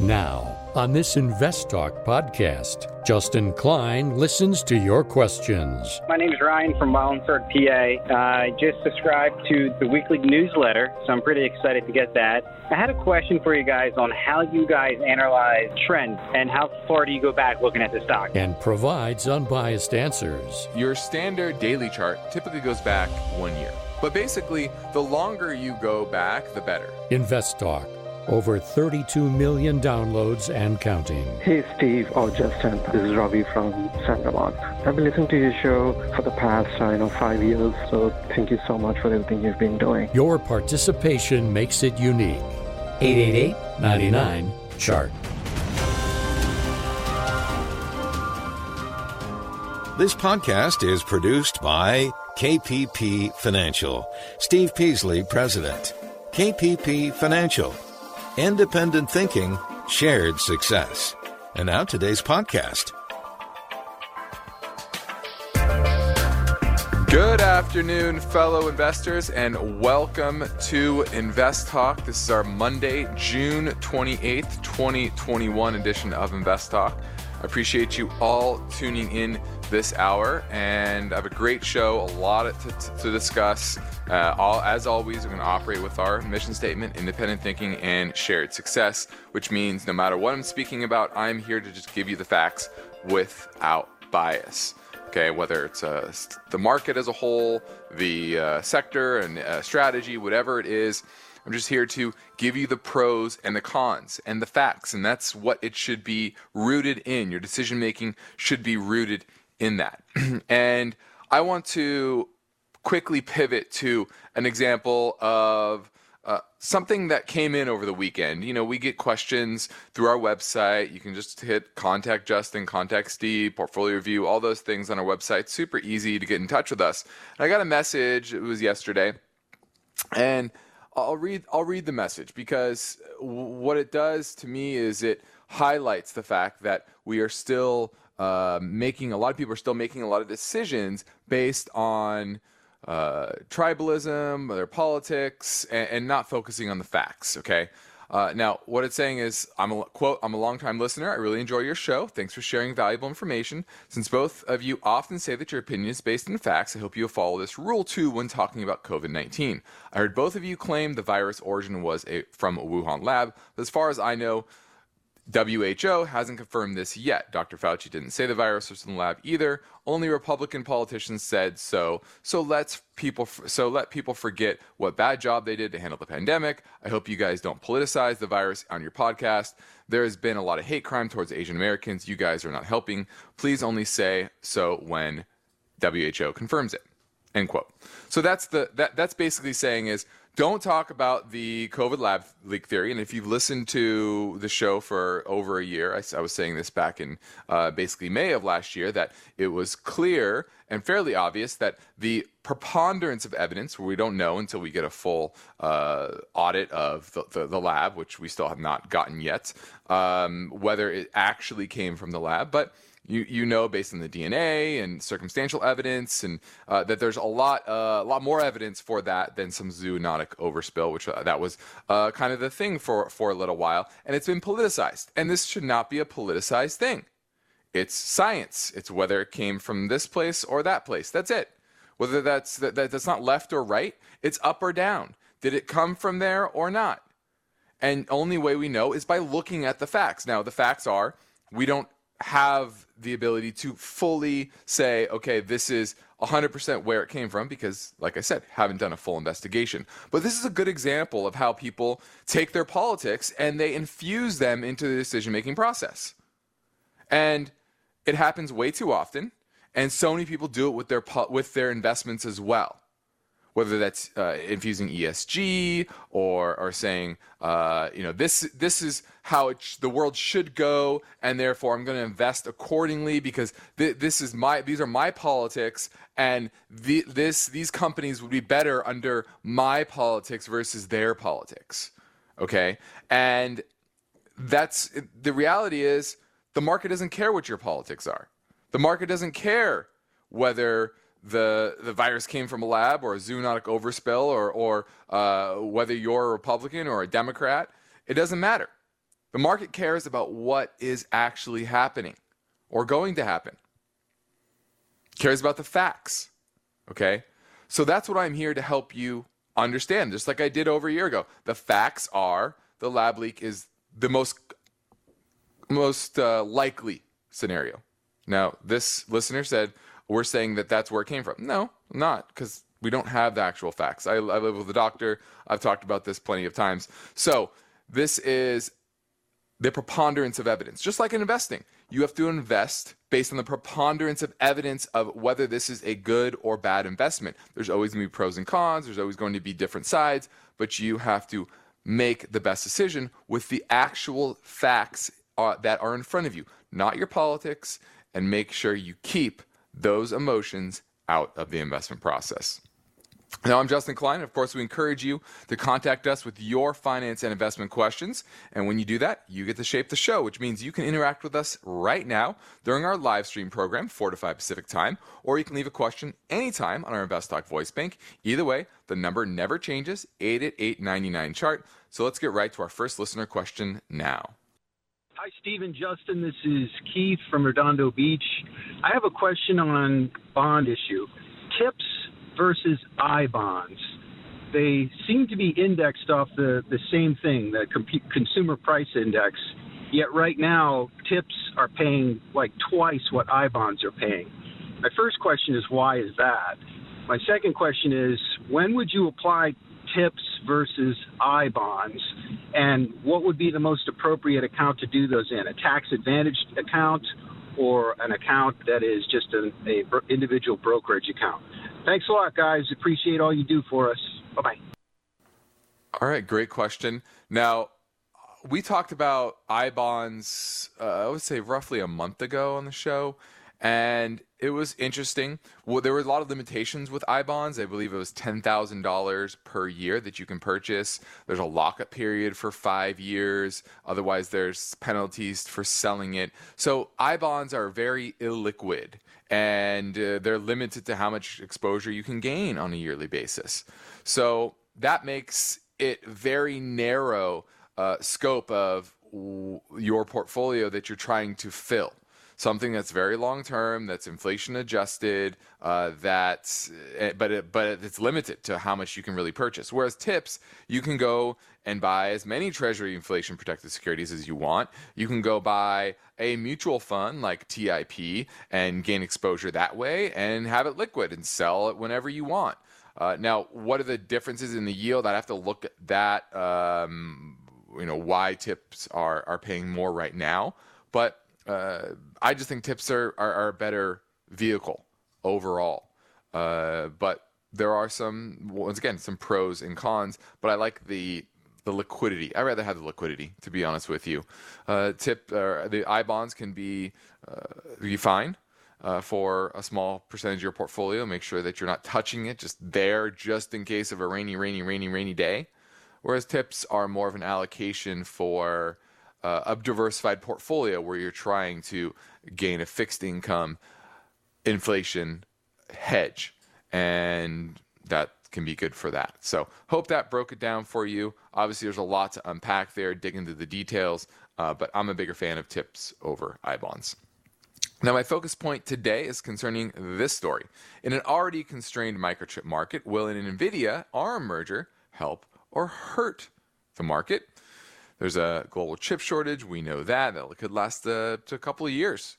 Now, on this Invest Talk podcast, Justin Klein listens to your questions. My name is Ryan from Wallingford, PA. Uh, I just subscribed to the weekly newsletter, so I'm pretty excited to get that. I had a question for you guys on how you guys analyze trends and how far do you go back looking at the stock? And provides unbiased answers. Your standard daily chart typically goes back one year. But basically, the longer you go back, the better. Invest Talk over 32 million downloads and counting. Hey, Steve or Justin. This is Ravi from San Ramon. I've been listening to your show for the past, I know, five years. So thank you so much for everything you've been doing. Your participation makes it unique. 888 99 Chart. This podcast is produced by KPP Financial. Steve Peasley, President. KPP Financial independent thinking, shared success. And now today's podcast. Good afternoon, fellow investors, and welcome to Invest Talk. This is our Monday, June 28th, 2021 edition of Invest Talk. I appreciate you all tuning in this hour, and I have a great show, a lot to, to discuss. Uh, all, as always, we're going to operate with our mission statement independent thinking and shared success, which means no matter what I'm speaking about, I'm here to just give you the facts without bias. Okay, whether it's uh, the market as a whole, the uh, sector and uh, strategy, whatever it is, I'm just here to give you the pros and the cons and the facts, and that's what it should be rooted in. Your decision making should be rooted in that. and I want to quickly pivot to an example of uh, something that came in over the weekend. You know, we get questions through our website. You can just hit contact Justin, contact Steve, portfolio review, all those things on our website. Super easy to get in touch with us. And I got a message, it was yesterday, and I'll read I'll read the message because what it does to me is it highlights the fact that we are still uh, making a lot of people are still making a lot of decisions based on uh, tribalism, their politics, and, and, not focusing on the facts. Okay. Uh, now, what it's saying is, I'm a quote. I'm a longtime listener. I really enjoy your show. Thanks for sharing valuable information. Since both of you often say that your opinion is based in facts, I hope you'll follow this rule too when talking about COVID-19. I heard both of you claim the virus origin was a, from a Wuhan lab. But as far as I know, WHO hasn't confirmed this yet. Dr. Fauci didn't say the virus was in the lab either. Only Republican politicians said so. So let's people so let people forget what bad job they did to handle the pandemic. I hope you guys don't politicize the virus on your podcast. There has been a lot of hate crime towards Asian Americans. You guys are not helping. Please only say so when WHO confirms it. End quote. So that's the that that's basically saying is don't talk about the COVID lab leak theory. And if you've listened to the show for over a year, I, I was saying this back in uh, basically May of last year, that it was clear and fairly obvious that the preponderance of evidence, where we don't know until we get a full uh, audit of the, the, the, lab, which we still have not gotten yet, um, whether it actually came from the lab. But you you know based on the DNA and circumstantial evidence, and uh, that there's a lot uh, a lot more evidence for that than some zoonotic overspill, which uh, that was uh, kind of the thing for for a little while, and it's been politicized. And this should not be a politicized thing. It's science. It's whether it came from this place or that place. That's it. Whether that's that, that's not left or right, it's up or down. Did it come from there or not? And only way we know is by looking at the facts. Now the facts are we don't have the ability to fully say, okay, this is 100% where it came from because, like I said, haven't done a full investigation. But this is a good example of how people take their politics and they infuse them into the decision making process. And it happens way too often. And so many people do it with their, with their investments as well whether that's uh, infusing ESG or or saying uh, you know this this is how sh- the world should go, and therefore I'm going to invest accordingly because th- this is my these are my politics, and this these companies would be better under my politics versus their politics. Okay, and that's the reality is the market doesn't care what your politics are. The market doesn't care whether the the virus came from a lab or a zoonotic overspill or or uh, whether you're a Republican or a Democrat, it doesn't matter. The market cares about what is actually happening or going to happen. Cares about the facts. Okay? So that's what I'm here to help you understand, just like I did over a year ago. The facts are the lab leak is the most most uh, likely scenario. Now, this listener said we're saying that that's where it came from. No, not because we don't have the actual facts. I, I live with a doctor. I've talked about this plenty of times. So this is the preponderance of evidence. Just like in investing, you have to invest based on the preponderance of evidence of whether this is a good or bad investment. There's always going to be pros and cons, there's always going to be different sides, but you have to make the best decision with the actual facts uh, that are in front of you, not your politics, and make sure you keep those emotions out of the investment process. Now, I'm Justin Klein. Of course, we encourage you to contact us with your finance and investment questions. And when you do that, you get to shape the show, which means you can interact with us right now during our live stream program, 4 to 5 Pacific time, or you can leave a question anytime on our Invest Talk voice bank. Either way, the number never changes 888 chart. So let's get right to our first listener question now. Hi, Stephen Justin. This is Keith from Redondo Beach. I have a question on bond issue. TIPS versus I bonds. They seem to be indexed off the, the same thing, the consumer price index. Yet right now, TIPS are paying like twice what I bonds are paying. My first question is why is that? My second question is when would you apply TIPS versus I bonds, and what would be the most appropriate account to do those in? A tax advantaged account or an account that is just an a individual brokerage account? Thanks a lot, guys. Appreciate all you do for us. Bye bye. All right, great question. Now, we talked about I bonds, uh, I would say roughly a month ago on the show, and it was interesting. Well, there were a lot of limitations with I bonds. I believe it was ten thousand dollars per year that you can purchase. There's a lockup period for five years. Otherwise, there's penalties for selling it. So I bonds are very illiquid, and uh, they're limited to how much exposure you can gain on a yearly basis. So that makes it very narrow uh, scope of w- your portfolio that you're trying to fill something that's very long term, that's inflation adjusted, uh, that eh, but it, but it's limited to how much you can really purchase. Whereas tips, you can go and buy as many Treasury inflation protected securities as you want. You can go buy a mutual fund like TIP and gain exposure that way, and have it liquid and sell it whenever you want. Uh, now, what are the differences in the yield? I'd have to look at that. Um, you know why tips are are paying more right now, but uh, I just think tips are, are, are a better vehicle overall. Uh, but there are some, once again, some pros and cons. But I like the the liquidity. I rather have the liquidity, to be honest with you. Uh, tip uh, the I bonds can be uh, be fine. Uh, for a small percentage of your portfolio, make sure that you're not touching it, just there, just in case of a rainy, rainy, rainy, rainy day. Whereas tips are more of an allocation for uh, a diversified portfolio where you're trying to gain a fixed income inflation hedge. And that can be good for that. So, hope that broke it down for you. Obviously, there's a lot to unpack there, dig into the details, uh, but I'm a bigger fan of tips over I bonds. Now, my focus point today is concerning this story. In an already constrained microchip market, will an NVIDIA ARM merger help or hurt the market? There's a global chip shortage. We know that. That could last uh, a couple of years.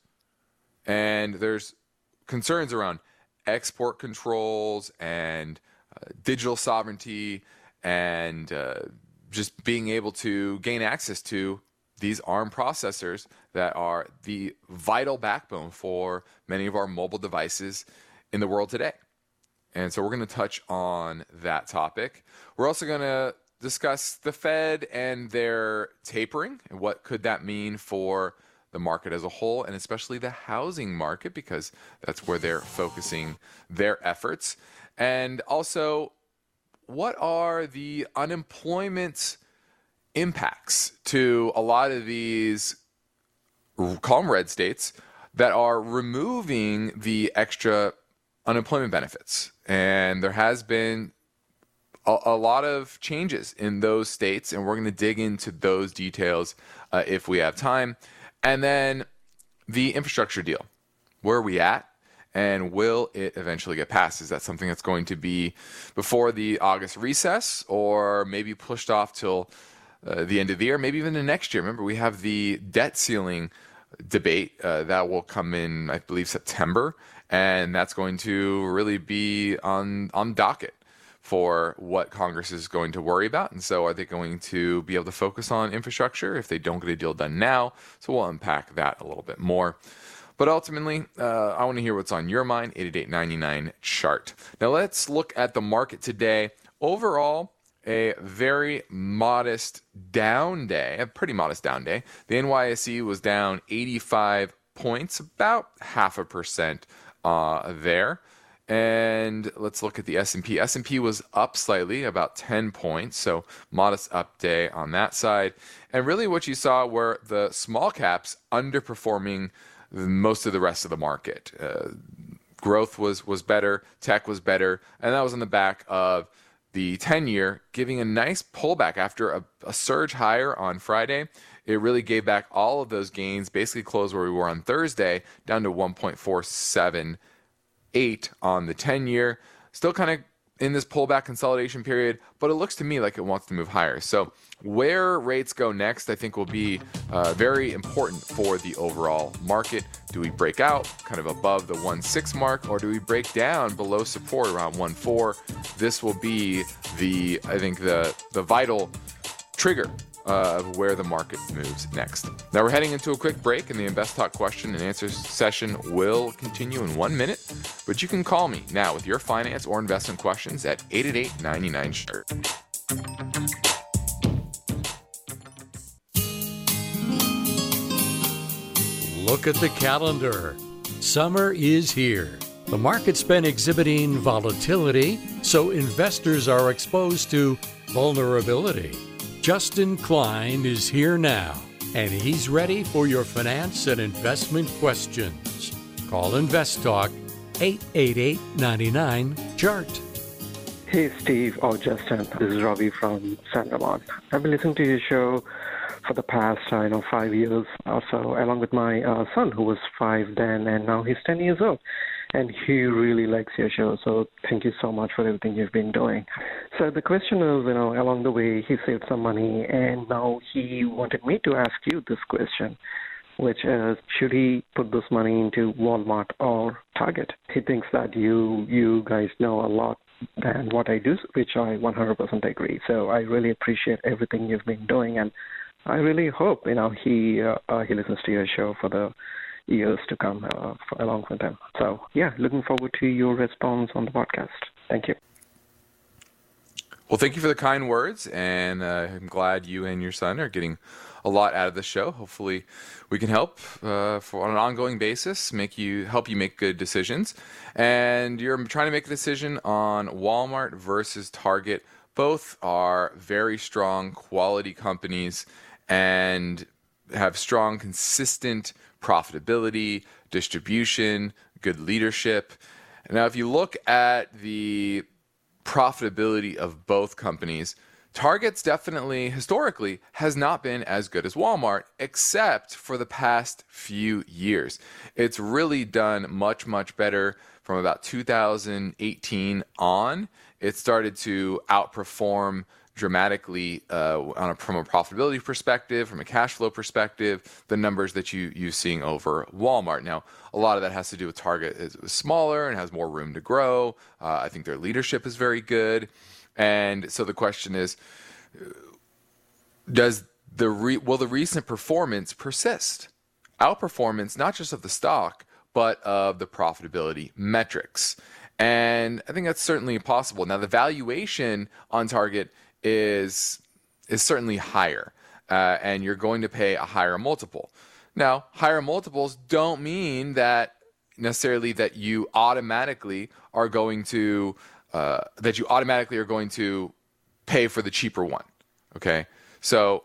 And there's concerns around export controls and uh, digital sovereignty and uh, just being able to gain access to these ARM processors that are the vital backbone for many of our mobile devices in the world today. And so we're going to touch on that topic. We're also going to discuss the Fed and their tapering and what could that mean for the market as a whole and especially the housing market because that's where they're focusing their efforts. And also, what are the unemployment impacts to a lot of these calm red states that are removing the extra unemployment benefits? And there has been a, a, lot of changes in those states, and we're going to dig into those details uh, if we have time. And then the infrastructure deal. Where are we at? And will it eventually get passed? Is that something that's going to be before the August recess or maybe pushed off till uh, the end of the year, maybe even the next year? Remember, we have the debt ceiling debate uh, that will come in, I believe, September, and that's going to really be on on docket for what Congress is going to worry about. And so, are they going to be able to focus on infrastructure if they don't get a deal done now? So, we'll unpack that a little bit more. But ultimately, uh, I want to hear what's on your mind. 888 chart. Now, let's look at the market today. Overall, a very modest down day, a pretty modest down day. The NYSE was down 85 points, about half a percent uh, there. And let's look at the S&P. S&P was up slightly, about 10 points, so modest up day on that side. And really what you saw were the small caps underperforming most of the rest of the market. Uh, growth was was better, tech was better, and that was on the back of the 10 year giving a nice pullback after a, a, surge higher on Friday. It really gave back all of those gains, basically closed where we were on Thursday, down to 1.478 on the 10 year. Still kind of in this pullback consolidation period, but it looks to me like it wants to move higher. So, where rates go next, I think, will be uh, very important for the overall market. Do we break out kind of above the 1.6 mark, or do we break down below support around 1.4? This will be the, I think, the the vital trigger uh, of where the market moves next. Now we're heading into a quick break, and the Invest Talk question and answer session will continue in one minute. But you can call me now with your finance or investment questions at 888 99 Chart. Look at the calendar. Summer is here. The market's been exhibiting volatility, so investors are exposed to vulnerability. Justin Klein is here now, and he's ready for your finance and investment questions. Call Invest Talk 888 99 Chart. Hey, Steve or Justin. This is Robbie from San Ramon. I've been listening to your show for the past, I know, five years or so, along with my uh, son, who was five then, and now he's 10 years old and he really likes your show. So thank you so much for everything you've been doing. So the question is, you know, along the way he saved some money, and now he wanted me to ask you this question, which is, should he put this money into Walmart or Target? He thinks that you you guys know a lot than what I do, which I 100% agree. So I really appreciate everything you've been doing, and I really hope you know he uh, uh, he listens to your show for the years to come uh, for, along with them. So, yeah, looking forward to your response on the podcast. Thank you. Well, thank you for the kind words, and uh, I'm glad you and your son are getting a lot out of the show. Hopefully, we can help uh, for on an ongoing basis, make you help you make good decisions. And you're trying to make a decision on Walmart versus Target. Both are very strong quality companies and have strong, consistent profitability, distribution, good leadership. Now, if you look at the profitability of both companies, Target's definitely historically has not been as good as Walmart, except for the past few years. It's really done much, much better from about 2018 on. It started to outperform dramatically uh, a, from a profitability perspective, from a cash flow perspective, the numbers that you you seeing over Walmart. Now, a lot of that has to do with Target is smaller and has more room to grow. Uh, I think their leadership is very good, and so the question is, does the re- will the recent performance persist? Outperformance not just of the stock, but of the profitability metrics. And I think that's certainly possible. Now, the valuation on Target is is certainly higher, uh, and you're going to pay a higher multiple. Now, higher multiples don't mean that necessarily that you automatically are going to uh, that you automatically are going to pay for the cheaper one. Okay, so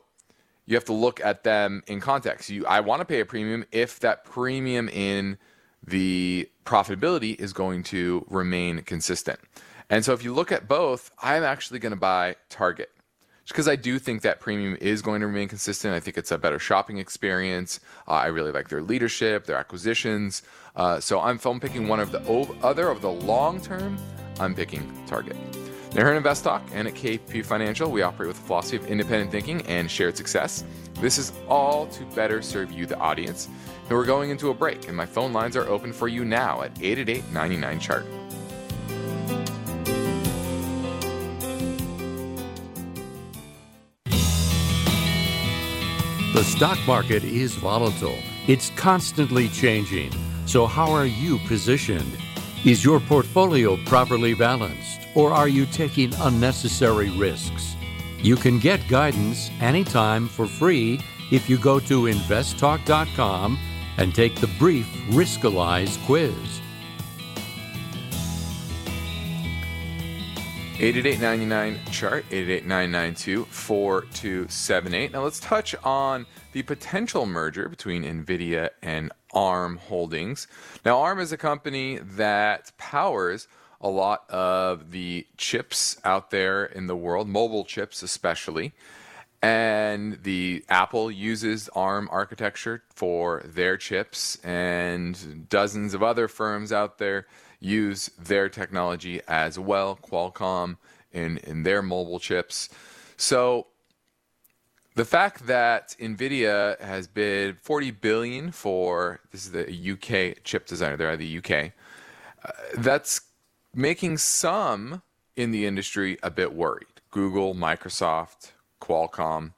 you have to look at them in context. You, I want to pay a premium if that premium in the profitability is going to remain consistent. And so if you look at both, I'm actually going to buy Target. Just because I do think that premium is going to remain consistent. I think it's a better shopping experience. Uh, I really like their leadership, their acquisitions. Uh, so I'm, I'm picking one of the other of the long term, I'm picking Target. Now, here Invest Talk and at KPP Financial, we operate with a philosophy of independent thinking and shared success. This is all to better serve you, the audience. And we're going into a break, and my phone lines are open for you now at 888 99 Chart. The stock market is volatile, it's constantly changing. So, how are you positioned? Is your portfolio properly balanced, or are you taking unnecessary risks? You can get guidance anytime for free if you go to investtalk.com and take the brief Riskalyze quiz. 888 chart 888 Now let's touch on the potential merger between Nvidia and ARM Holdings. Now ARM is a company that powers a lot of the chips out there in the world, mobile chips especially. And the Apple uses ARM architecture for their chips and dozens of other firms out there use their technology as well, Qualcomm in, in their mobile chips. So the fact that Nvidia has bid 40 billion for this is the UK chip designer, they're out of the UK. Uh, that's making some in the industry a bit worried. Google, Microsoft, Qualcomm.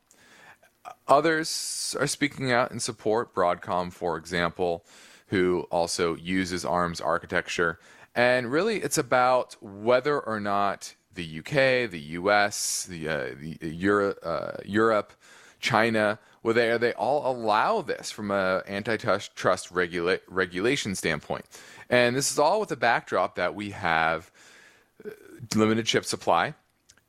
Others are speaking out in support. Broadcom, for example, who also uses ARM's architecture. And really, it's about whether or not the UK, the US, the, uh, the Euro, uh, Europe, China, whether they all allow this from an antitrust regula- regulation standpoint. And this is all with the backdrop that we have uh, limited chip supply.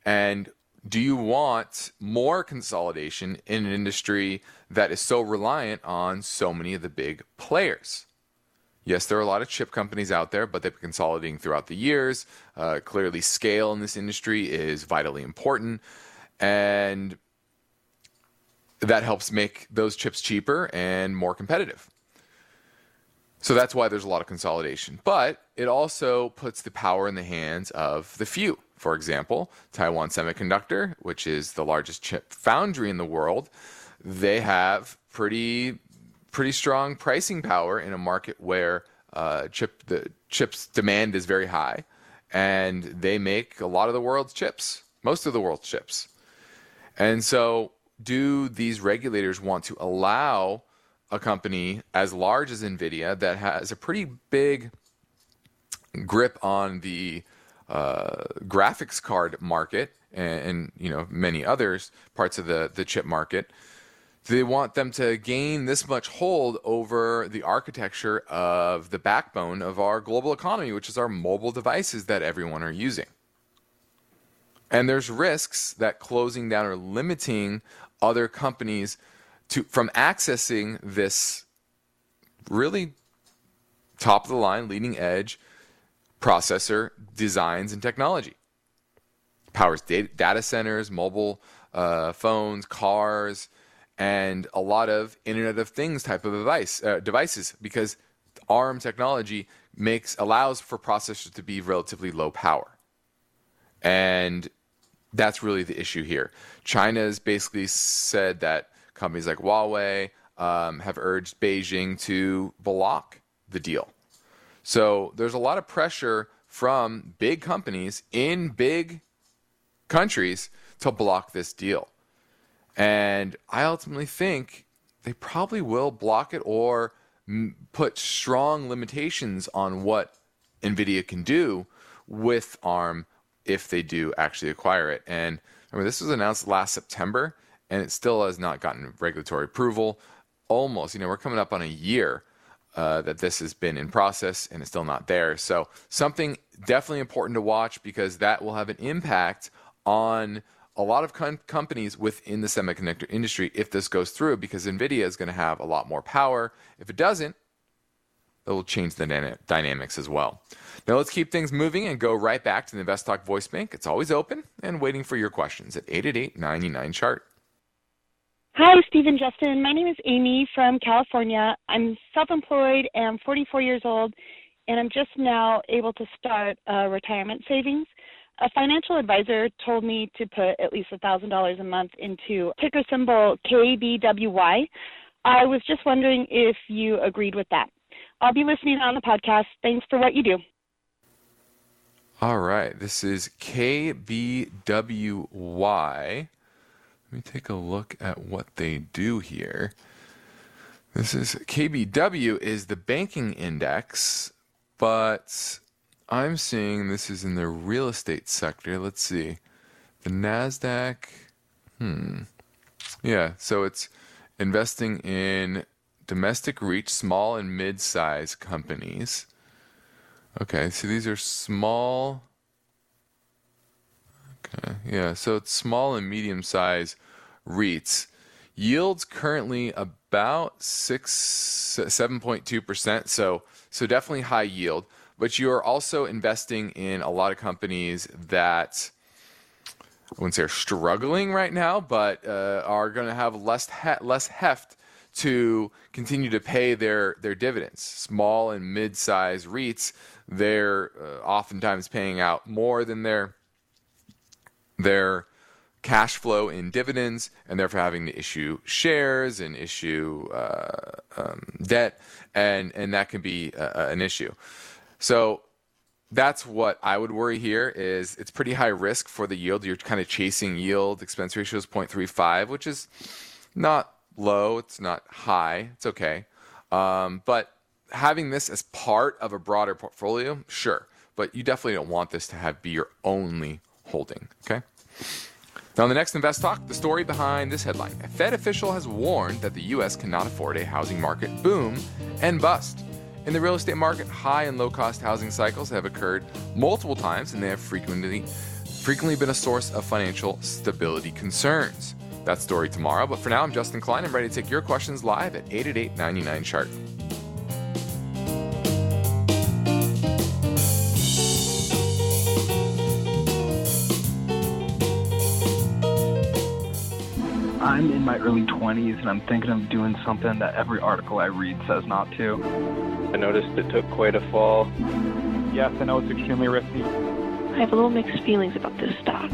And do you want more consolidation in an industry that is so reliant on so many of the big players? Yes, there are a lot of chip companies out there, but they've been consolidating throughout the years. Uh, clearly, scale in this industry is vitally important. And that helps make those chips cheaper and more competitive. So that's why there's a lot of consolidation. But it also puts the power in the hands of the few. For example, Taiwan Semiconductor, which is the largest chip foundry in the world, they have pretty pretty strong pricing power in a market where uh, chip the chips demand is very high, and they make a lot of the world's chips, most of the world's chips. And so, do these regulators want to allow a company as large as Nvidia that has a pretty big grip on the uh, graphics card market and, and, you know many others parts of the the chip market. They want them to gain this much hold over the architecture of the backbone of our global economy, which is our mobile devices that everyone are using. And there's risks that closing down or limiting other companies to from accessing this really top of the line, leading edge processor designs and technology. Powers data, data centers, mobile uh, phones, cars, and a lot of Internet of Things type of device uh, devices because ARM technology makes allows for processors to be relatively low power, and that's really the issue here. China has basically said that companies like Huawei um, have urged Beijing to block the deal. So there's a lot of pressure from big companies in big countries to block this deal. And I ultimately think they probably will block it or put strong limitations on what NVIDIA can do with ARM if they do actually acquire it. And remember, this was announced last September and it still has not gotten regulatory approval. Almost, you know, we're coming up on a year uh, that this has been in process and it's still not there. So, something definitely important to watch because that will have an impact on a lot of com- companies within the semiconductor industry if this goes through because NVIDIA is going to have a lot more power. If it doesn't, it'll change the dyna- dynamics as well. Now let's keep things moving and go right back to the Invest Talk voice bank. It's always open and waiting for your questions at 888-99 chart. Hi, Stephen Justin. My name is Amy from California. I'm self-employed and 44 years old, and I'm just now able to start a retirement savings. A financial advisor told me to put at least $1,000 a month into ticker symbol KBWY. I was just wondering if you agreed with that. I'll be listening on the podcast. Thanks for what you do. All right, this is KBWY. Let me take a look at what they do here. This is KBW is the banking index, but I'm seeing this is in the real estate sector. Let's see. The NASDAQ. Hmm. Yeah, so it's investing in domestic REITs, small and mid sized companies. Okay, so these are small. Okay, yeah, so it's small and medium sized REITs. Yields currently about six, seven point two percent. So, so definitely high yield but you are also investing in a lot of companies that I wouldn't say are struggling right now, but uh, are going to have less he- less heft to continue to pay their their dividends. Small and mid-sized REITs, they're uh, oftentimes paying out more than their their cash flow in dividends, and therefore having to issue shares and issue uh, um, debt, and and that can be an issue. So that's what I would worry here is it's pretty high risk for the yield. You're kind of chasing yield. Expense ratio is 0.35, which is not low. It's not high. It's okay. Um, but having this as part of a broader portfolio, sure. But you definitely don't want this to have be your only holding. Okay. Now, on the next Invest Talk, the story behind this headline A Fed official has warned that the U.S. cannot afford a housing market boom and bust. In the real estate market, high and low cost housing cycles have occurred multiple times and they have frequently, frequently been a source of financial stability concerns. That story tomorrow, but for now, I'm Justin Klein. I'm ready to take your questions live at 888 99 Chart. My early 20s and I'm thinking of doing something that every article I read says not to. I noticed it took quite a fall. Yes, I know it's extremely risky. I have a little mixed feelings about this stock.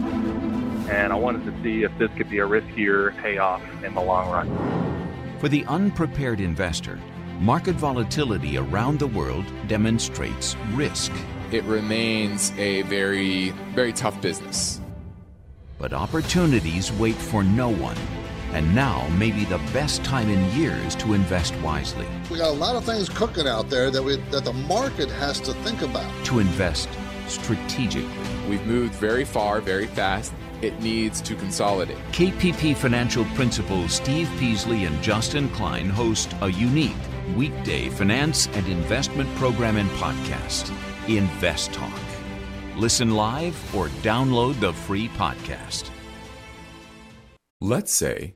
And I wanted to see if this could be a riskier payoff in the long run. For the unprepared investor, market volatility around the world demonstrates risk. It remains a very, very tough business. But opportunities wait for no one. And now may be the best time in years to invest wisely. We got a lot of things cooking out there that we that the market has to think about. To invest strategically. We've moved very far, very fast. It needs to consolidate. KPP Financial Principals Steve Peasley and Justin Klein host a unique weekday finance and investment program and podcast, Invest Talk. Listen live or download the free podcast. Let's say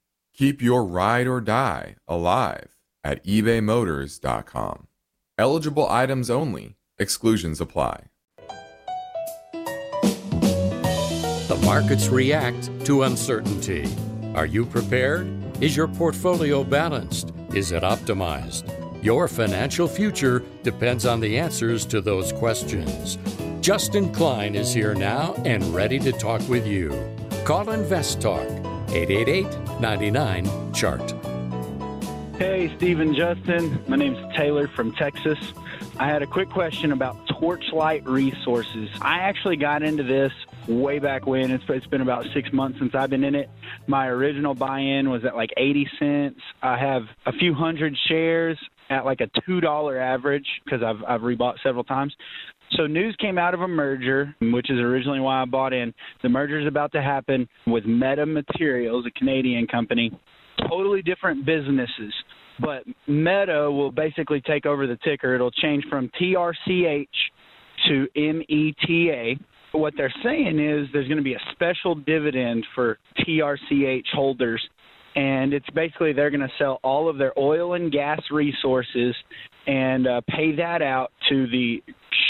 Keep your ride or die alive at ebaymotors.com. Eligible items only, exclusions apply. The markets react to uncertainty. Are you prepared? Is your portfolio balanced? Is it optimized? Your financial future depends on the answers to those questions. Justin Klein is here now and ready to talk with you. Call Invest Talk 888 99 Chart. Hey, Stephen Justin. My name's Taylor from Texas. I had a quick question about Torchlight Resources. I actually got into this way back when. It's, it's been about six months since I've been in it. My original buy in was at like 80 cents. I have a few hundred shares at like a $2 average because I've, I've rebought several times. So news came out of a merger, which is originally why I bought in. The merger is about to happen with Meta Materials, a Canadian company. Totally different businesses, but Meta will basically take over the ticker. It'll change from TRCH to META. What they're saying is there's going to be a special dividend for TRCH holders and it's basically they're going to sell all of their oil and gas resources and uh, pay that out to the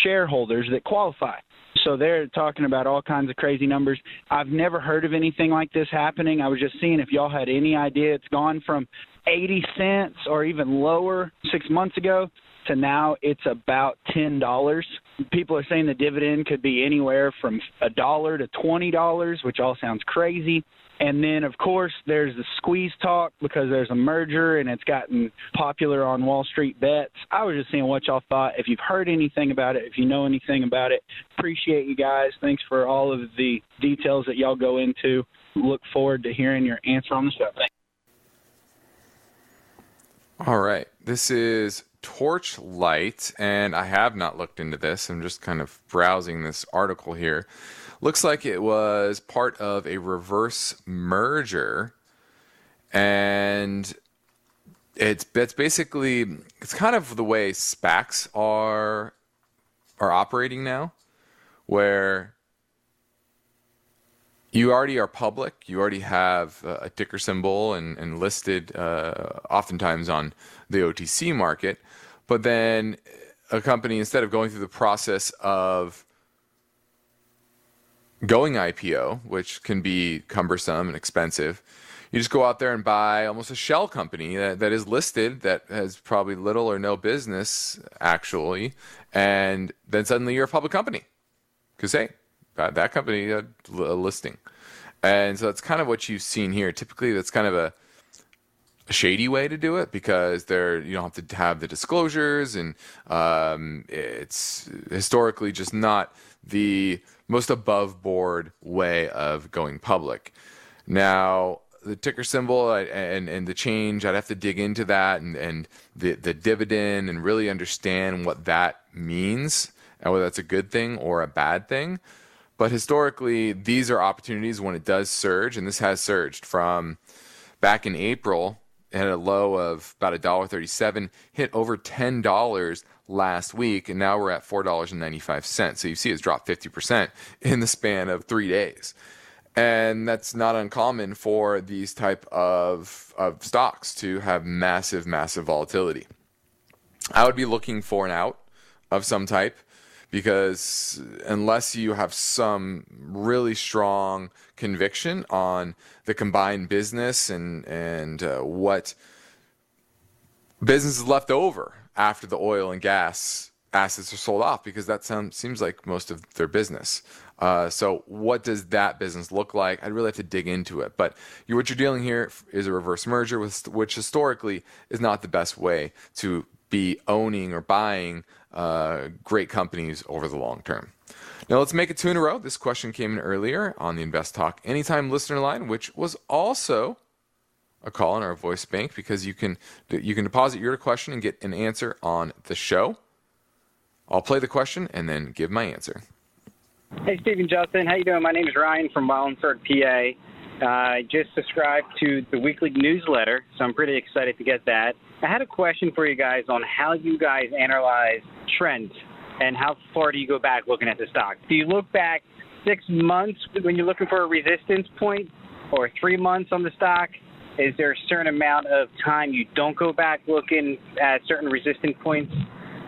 shareholders that qualify. So they're talking about all kinds of crazy numbers. I've never heard of anything like this happening. I was just seeing if y'all had any idea. It's gone from 80 cents or even lower six months ago to now it's about ten dollars. People are saying the dividend could be anywhere from a dollar to twenty dollars, which all sounds crazy. And then, of course, there's the squeeze talk because there's a merger and it's gotten popular on Wall Street bets. I was just seeing what y'all thought. If you've heard anything about it, if you know anything about it, appreciate you guys. Thanks for all of the details that y'all go into. Look forward to hearing your answer on the show. Thanks. All right. This is Torchlight, and I have not looked into this. I'm just kind of browsing this article here. Looks like it was part of a reverse merger, and it's it's basically it's kind of the way SPACs are are operating now, where you already are public, you already have a ticker symbol and, and listed uh, oftentimes on the OTC market, but then a company instead of going through the process of going IPO, which can be cumbersome and expensive. You just go out there and buy almost a shell company that, that is listed that has probably little or no business actually, and then suddenly you're a public company because hey, that, that company had a listing, and so that's kind of what you've seen here. Typically, that's kind of a a shady way to do it because there you don't have to have the disclosures and um, it's historically just not the most above board way of going public. Now, the ticker symbol and, and the change, I'd have to dig into that and, and the, the dividend and really understand what that means and whether that's a good thing or a bad thing. But historically, these are opportunities when it does surge, and this has surged from back in April, had a low of about $1.37, hit over $10 last week, and now we're at $4.95. So you see it's dropped 50% in the span of three days. And that's not uncommon for these type of, of stocks to have massive, massive volatility. I would be looking for an out of some type because unless you have some really strong conviction on the combined business and and uh, what business is left over after the oil and gas assets are sold off, because that sounds seems like most of their business. Uh, so what does that business look like? I'd really have to dig into it. But you, what you're dealing here is a reverse merger, with, which historically is not the best way to be owning or buying uh, great companies over the long term. Now let's make it two in a row. This question came in earlier on the Invest Talk Anytime listener line, which was also a call on our voice bank because you can you can deposit your question and get an answer on the show. I'll play the question and then give my answer. Hey, Stephen Justin. How you doing? My name is Ryan from Wallingford, PA. Uh, I just subscribed to the weekly newsletter, so I'm pretty excited to get that. I had a question for you guys on how you guys analyze trends and how far do you go back looking at the stock? Do you look back six months when you're looking for a resistance point or three months on the stock? Is there a certain amount of time you don't go back looking at certain resistance points?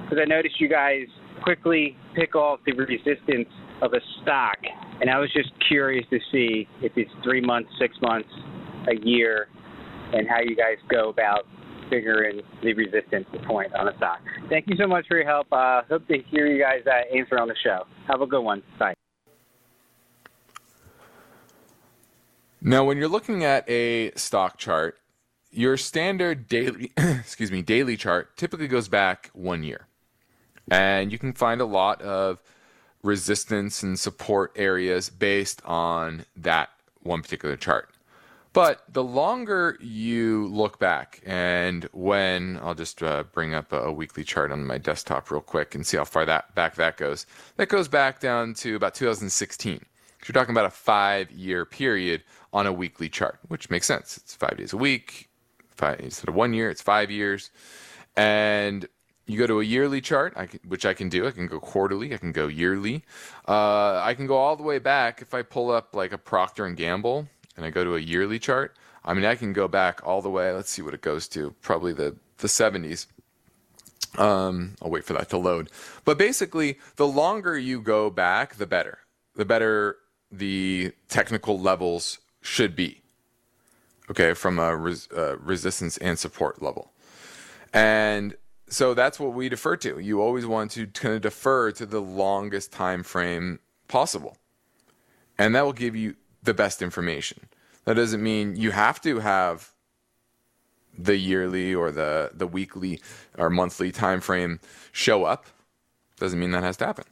Because I noticed you guys quickly pick off the resistance of a stock, and I was just curious to see if it's three months, six months, a year, and how you guys go about figuring the resistance point on a stock. Thank you so much for your help. Uh, hope to hear you guys uh, answer on the show. Have a good one. Bye. Now, when you're looking at a stock chart, your standard daily, excuse me, daily chart typically goes back one year, and you can find a lot of resistance and support areas based on that one particular chart. But the longer you look back, and when I'll just uh, bring up a, a, weekly chart on my desktop real quick and see how far that back that goes. That goes back down to about 2016. You're talking about a five-year period on a weekly chart, which makes sense. It's five days a week. Five, instead of one year, it's five years. And you go to a yearly chart, I can, which I can do. I can go quarterly. I can go yearly. Uh, I can go all the way back. If I pull up like a Procter and Gamble and I go to a yearly chart, I mean, I can go back all the way. Let's see what it goes to. Probably the the 70s. Um, I'll wait for that to load. But basically, the longer you go back, the better. The better the technical levels should be. Okay, from a res, uh, resistance and support level. And so that's what we defer to. You always want to kind of defer to the longest time frame possible. And that will give you the best information. That doesn't mean you have to have the yearly or the the weekly or monthly time frame show up. Doesn't mean that has to happen.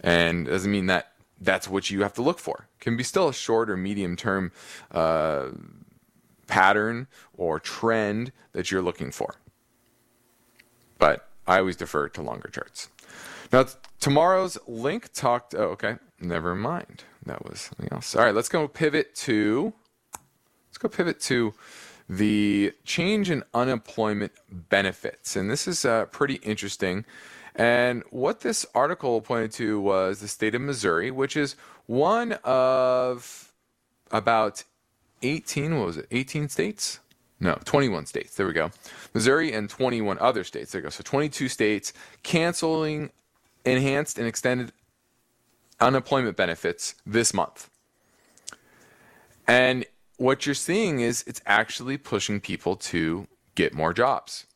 And doesn't mean that that's what you have to look for. Can be still a short or medium term uh, pattern or trend that you're looking for but I always defer to longer charts. Now, tomorrow's link talked. Oh, okay. Never mind. That was something else. All right, let's go pivot to. Let's go pivot to the change in unemployment benefits, and this is uh, pretty interesting. And what this article pointed to was the state of Missouri, which is one of about 18. What was it? 18 states no, 21 states. There we go. Missouri and 21 other states. There we go. So 22 states canceling enhanced and extended unemployment benefits this month. And what you're seeing is it's actually pushing people to get more jobs.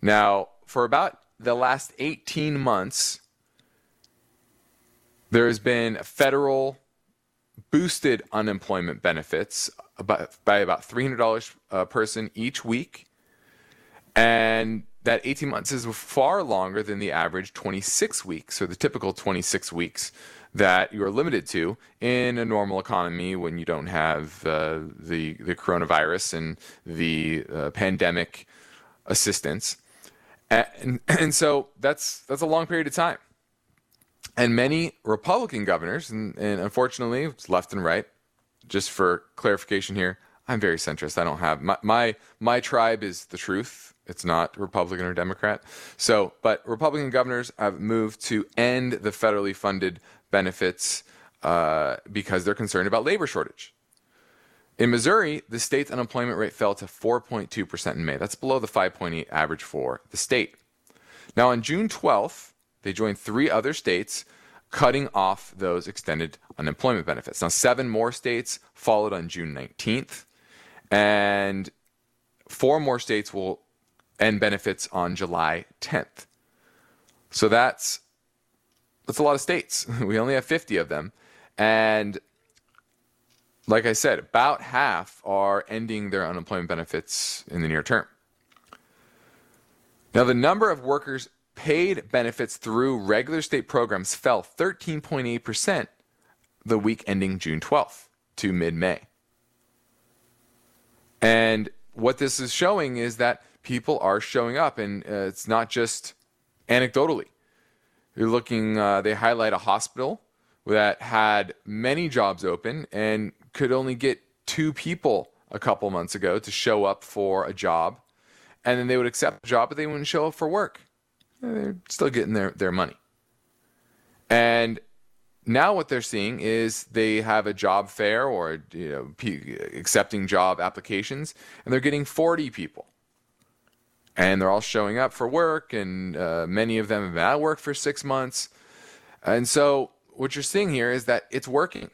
Now, for about the last 18 months, there has been federal boosted unemployment benefits about, by about $300 a person each week. And that 18 months is far longer than the average 26 weeks, or the typical 26 weeks that you are limited to in a normal economy when you don't have uh, the, the coronavirus and the uh, pandemic assistance. And, and so that's, that's a long period of time. And many Republican governors, and, and unfortunately, it's left and right, just for clarification here, I'm very centrist. I don't have my my my tribe is the truth. It's not Republican or Democrat. So, but Republican governors have moved to end the federally funded benefits uh, because they're concerned about labor shortage. In Missouri, the state's unemployment rate fell to 4.2% in May. That's below the 5.8 average for the state. Now, on June 12th, they joined three other states cutting off those extended unemployment benefits. Now, seven more states followed on June 19th, and four more states will end benefits on July 10th. So that's that's a lot of states. We only have 50 of them, and like I said, about half are ending their unemployment benefits in the near term. Now, the number of workers paid benefits through regular state programs fell 13.8% the week ending June 12th to mid May. And what this is showing is that people are showing up, and uh, it's not just anecdotally. You're looking, uh, they highlight a hospital that had many jobs open and could only get two people a couple months ago to show up for a job. And then they would accept the job, but they wouldn't show up for work. They're still getting their, their money. And now what they're seeing is they have a job fair or you know p- accepting job applications, and they're getting 40 people. And they're all showing up for work, and uh, many of them have been of work for six months. And so what you're seeing here is that it's working.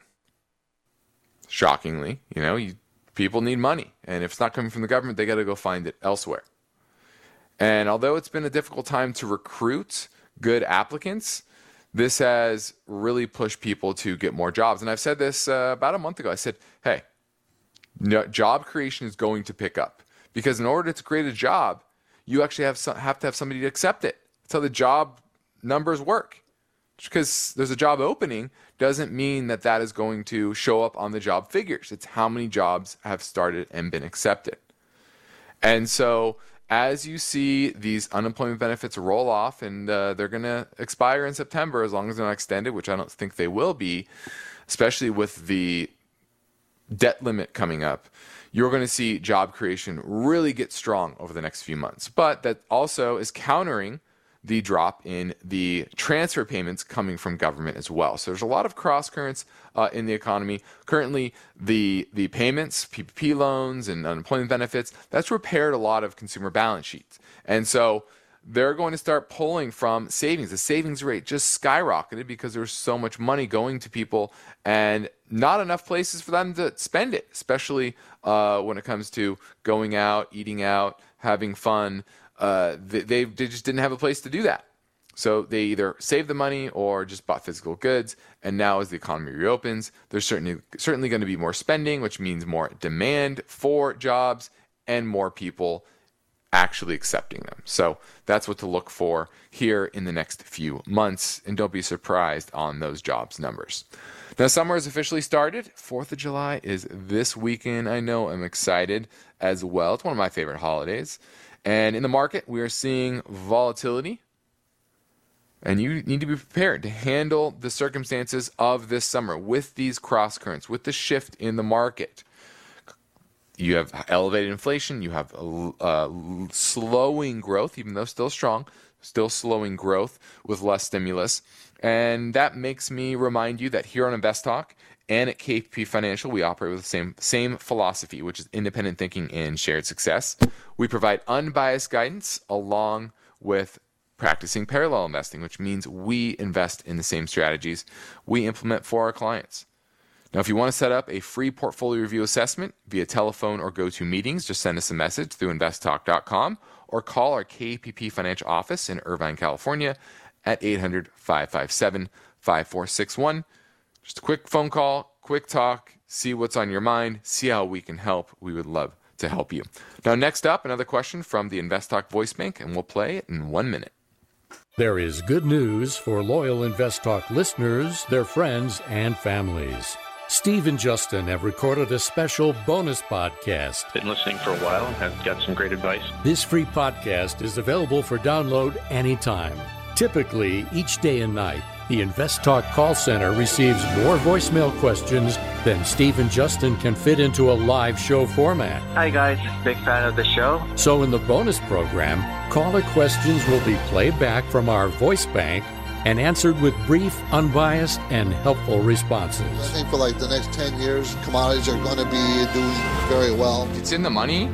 Shockingly, you know, you, people need money, and if it's not coming from the government, they got to go find it elsewhere. And although it's been a difficult time to recruit good applicants, this has really pushed people to get more jobs. And I've said this uh, about a month ago. I said, hey, no, job creation is going to pick up because in order to create a job, you actually have some, have to have somebody to accept it. That's how the job numbers work. Because there's a job opening doesn't mean that that is going to show up on the job figures. It's how many jobs have started and been accepted. And so as you see these unemployment benefits roll off and uh, they're going to expire in September as long as they're not extended, which I don't think they will be, especially with the debt limit coming up, you're going to see job creation really get strong over the next few months. But that also is countering the drop in the transfer payments coming from government as well. So there's a lot of cross currents uh, in the economy. Currently, the the payments, PPP loans, and unemployment benefits that's repaired a lot of consumer balance sheets, and so they're going to start pulling from savings. The savings rate just skyrocketed because there's so much money going to people and not enough places for them to spend it, especially uh, when it comes to going out, eating out, having fun uh, they, they, just didn't have a place to do that. So they either saved the money or just bought physical goods. And now, as the economy reopens, there's certainly certainly going to be more spending, which means more demand for jobs and more people actually accepting them. So that's what to look for here in the next few months. And don't be surprised on those jobs numbers. Now, summer has officially started. Fourth of July is this weekend. I know I'm excited as well. It's one of my favorite holidays. And in the market, we are seeing volatility. And you need to be prepared to handle the circumstances of this summer with these cross currents, with the shift in the market. You have elevated inflation, you have uh, slowing growth, even though still strong, still slowing growth with less stimulus. And that makes me remind you that here on Invest Talk, and at KPP Financial, we operate with the same, same philosophy, which is independent thinking and shared success. We provide unbiased guidance along with practicing parallel investing, which means we invest in the same strategies we implement for our clients. Now, if you want to set up a free portfolio review assessment via telephone or go to meetings, just send us a message through investtalk.com or call our KPP Financial office in Irvine, California at 800 557 5461. Just a quick phone call, quick talk, see what's on your mind, see how we can help. We would love to help you. Now, next up, another question from the Invest Talk voice bank, and we'll play it in one minute. There is good news for loyal Invest Talk listeners, their friends, and families. Steve and Justin have recorded a special bonus podcast. Been listening for a while and have got some great advice. This free podcast is available for download anytime. Typically, each day and night, the Invest Talk call center receives more voicemail questions than Steve and Justin can fit into a live show format. Hi, guys. Big fan of the show. So, in the bonus program, caller questions will be played back from our voice bank and answered with brief, unbiased, and helpful responses. I think for like the next 10 years, commodities are going to be doing very well. It's in the money,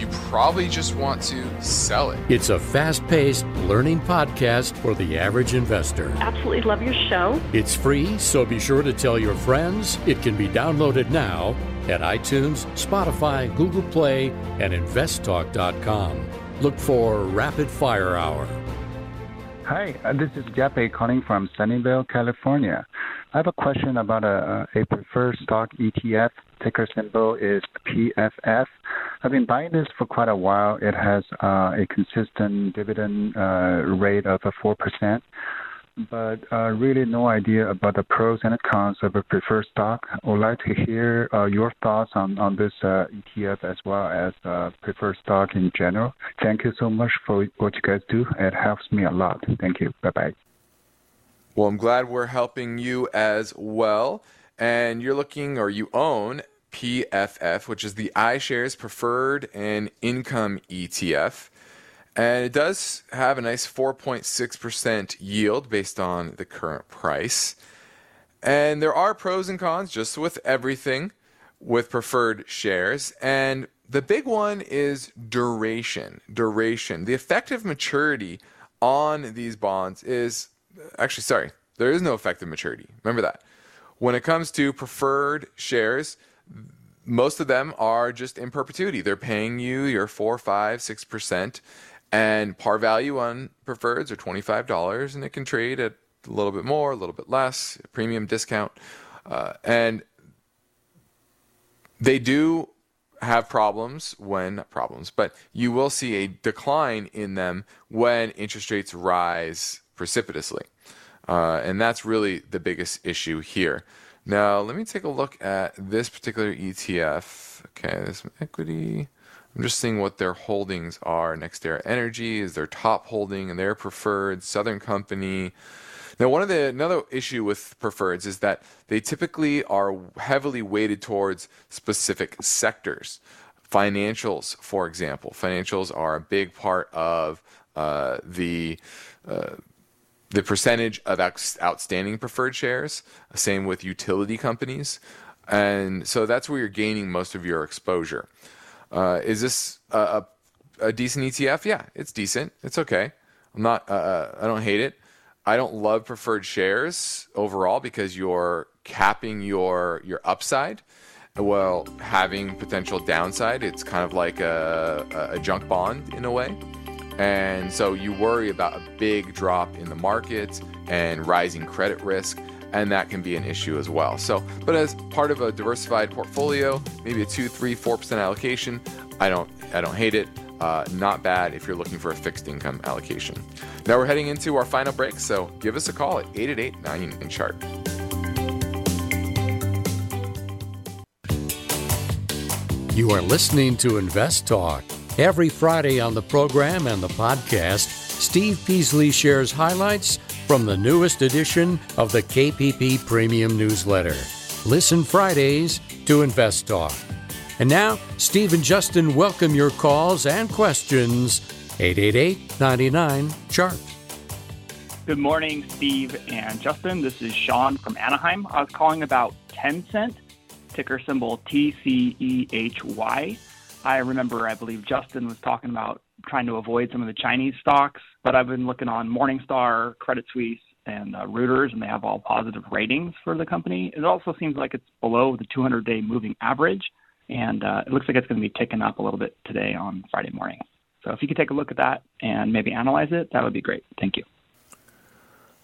you probably just want to sell it. It's a fast paced learning podcast for the average investor. Absolutely love your show. It's free, so be sure to tell your friends. It can be downloaded now at iTunes, Spotify, Google Play, and investtalk.com. Look for Rapid Fire Hour. Hi, uh, this is Jeppe calling from Sunnyvale, California. I have a question about a, a preferred stock ETF. Ticker symbol is PFF. I've been buying this for quite a while. It has uh, a consistent dividend uh, rate of a 4%, but uh, really no idea about the pros and cons of a preferred stock. I would like to hear uh, your thoughts on, on this uh, ETF as well as uh, preferred stock in general. Thank you so much for what you guys do. It helps me a lot. Thank you. Bye bye. Well, I'm glad we're helping you as well. And you're looking or you own PFF, which is the iShares Preferred and Income ETF. And it does have a nice 4.6% yield based on the current price. And there are pros and cons just with everything with preferred shares. And the big one is duration. Duration. The effective maturity on these bonds is actually, sorry, there is no effective maturity. Remember that. When it comes to preferred shares, most of them are just in perpetuity. They're paying you your four, five, six percent, and par value on preferreds are twenty five dollars, and it can trade at a little bit more, a little bit less, premium discount, uh, and they do have problems when problems, but you will see a decline in them when interest rates rise precipitously. Uh, and that's really the biggest issue here. Now, let me take a look at this particular ETF. Okay, this equity. I'm just seeing what their holdings are. NextEra Energy is their top holding and their preferred. Southern Company. Now, one of the another issue with preferreds is that they typically are heavily weighted towards specific sectors. Financials, for example, financials are a big part of uh, the uh, the percentage of outstanding preferred shares. Same with utility companies, and so that's where you're gaining most of your exposure. Uh, is this a, a, a, decent ETF? Yeah, it's decent. It's okay. I'm not. Uh, uh, I don't hate it. I don't love preferred shares overall because you're capping your your upside. while having potential downside, it's kind of like a, a junk bond in a way. And so you worry about a big drop in the markets and rising credit risk, and that can be an issue as well. So, but as part of a diversified portfolio, maybe a two, three, four percent allocation, I don't, I don't hate it. Uh, not bad if you're looking for a fixed income allocation. Now we're heading into our final break, so give us a call at 888 99 chart. You are listening to Invest Talk. Every Friday on the program and the podcast, Steve Peasley shares highlights from the newest edition of the KPP Premium Newsletter. Listen Fridays to Invest Talk. And now, Steve and Justin welcome your calls and questions. 888 99 Chart. Good morning, Steve and Justin. This is Sean from Anaheim. I was calling about Tencent, ticker symbol TCEHY. I remember, I believe Justin was talking about trying to avoid some of the Chinese stocks, but I've been looking on Morningstar, Credit Suisse, and uh, Reuters, and they have all positive ratings for the company. It also seems like it's below the 200 day moving average, and uh, it looks like it's going to be ticking up a little bit today on Friday morning. So if you could take a look at that and maybe analyze it, that would be great. Thank you.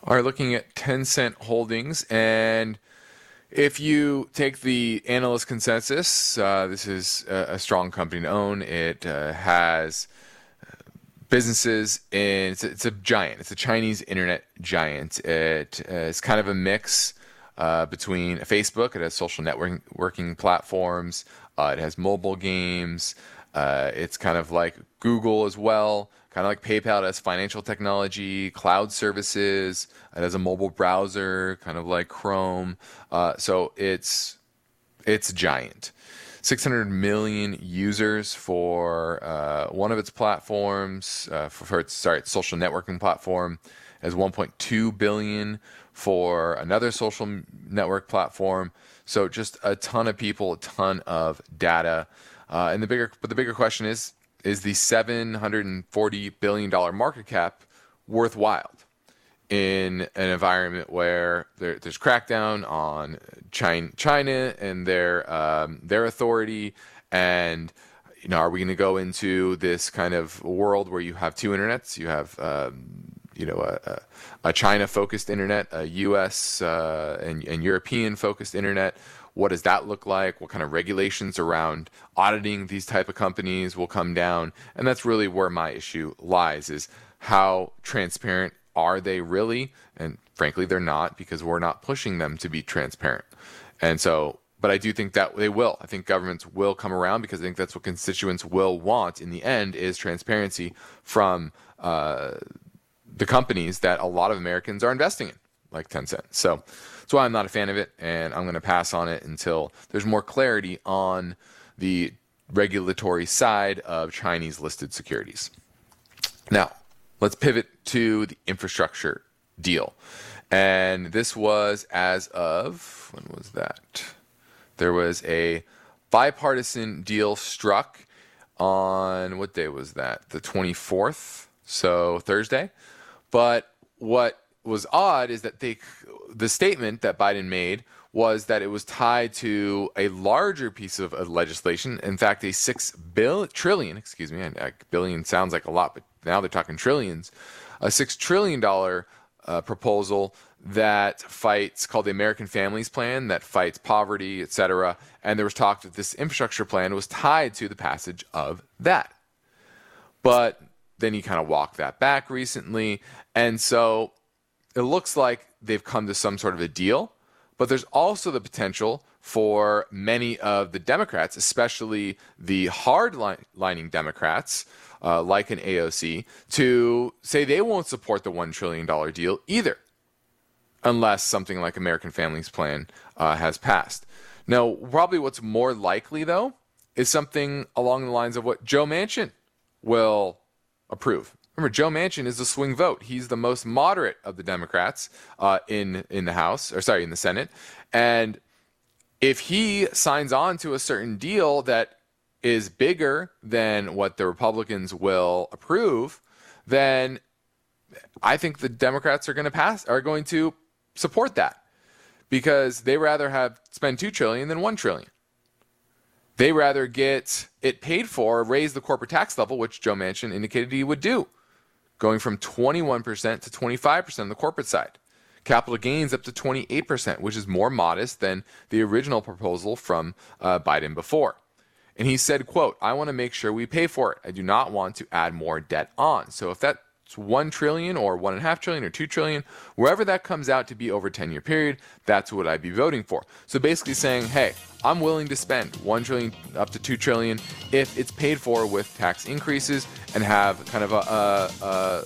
All right, looking at Tencent Holdings and if you take the analyst consensus, uh, this is a, a, strong company to own. It uh, has uh, businesses and it's a, it's a, giant. It's a Chinese internet giant. It uh, is kind of a mix uh, between Facebook. It has social networking platforms. Uh, it has mobile games. Uh, it's kind of like Google as well, kind of like PayPal has financial technology, cloud services. It has a mobile browser, kind of like Chrome. Uh, so it's it's giant. 600 million users for uh, one of its platforms, uh, for, for, its sorry, its social networking platform, as 1.2 billion for another social network platform. So just a ton of people, a ton of data, uh, and the bigger, but the bigger question is: Is the 740 billion dollar market cap worthwhile? in an environment where there, there's crackdown on China, China and their um, their authority, and you know, are we going to go into this kind of world where you have two internets? You have um, you know a, a China-focused internet, a U.S. Uh, and, and European-focused internet. What does that look like? What kind of regulations around auditing these type of companies will come down? And that's really where my issue lies: is how transparent are they really? And frankly, they're not because we're not pushing them to be transparent. And so, but I do think that they will. I think governments will come around because I think that's what constituents will want in the end is transparency from uh, the companies that a lot of Americans are investing in, like Tencent. So that's why I'm not a fan of it, and I'm going to pass on it until there's more clarity on the regulatory side of Chinese listed securities. Now, let's pivot to the infrastructure deal. And this was as of, when was that? There was a bipartisan deal struck on, what day was that? The 24th, so Thursday. But what was odd is that they, the statement that Biden made was that it was tied to a larger piece of, legislation. In fact, a six bill, trillion, excuse me, a billion sounds like a lot, but now they're talking trillions, a $6 trillion uh, proposal that fights called the American Families Plan that fights poverty, et cetera. And there was talk that this infrastructure plan was tied to the passage of that. But then he kind of walked that back recently. And so it looks like they've come to some sort of a deal. But there's also the potential for many of the Democrats, especially the hard-lining Democrats, uh, like an AOC, to say they won't support the $1 trillion deal either, unless something like American Families Plan uh, has passed. Now, probably what's more likely, though, is something along the lines of what Joe Manchin will approve. Remember, Joe Manchin is the swing vote. He's the most moderate of the Democrats uh, in in the House, or sorry, in the Senate. And if he signs on to a certain deal that is bigger than what the Republicans will approve, then I think the Democrats are going to pass are going to support that because they rather have spend 2 trillion than 1 trillion. They rather get it paid for, raise the corporate tax level, which Joe Manchin indicated he would do, going from 21% to 25% on the corporate side. Capital gains up to 28%, which is more modest than the original proposal from uh, Biden before. And he said, quote, I want to make sure we pay for it. I do not want to add more debt on. So if that's one trillion or one and a half trillion or two trillion, wherever that comes out to be over a 10 year period, that's what I'd be voting for. So basically saying, hey, I'm willing to spend one trillion up to two trillion if it's paid for with tax increases and have kind of a, a, a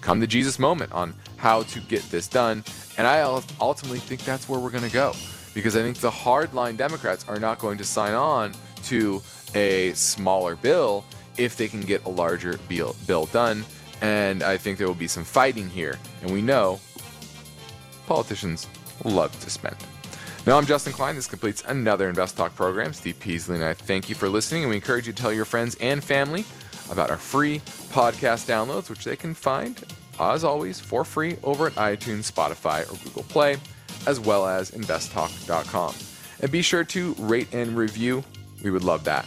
come to Jesus moment on how to get this done. And I ultimately think that's where we're going to go because I think the hardline Democrats are not going to sign on to a smaller bill if they can get a larger bill, done. And I think there will be some fighting here. And we know politicians love to spend. Now, I'm Justin Klein. This completes another Invest Talk program. Steve Peasley and I thank you for listening, and we encourage you to tell your friends and family about our free podcast downloads, which they can find, as always, for free over at iTunes, Spotify, or Google Play as well as investtalk.com. And be sure to rate and review. We would love that.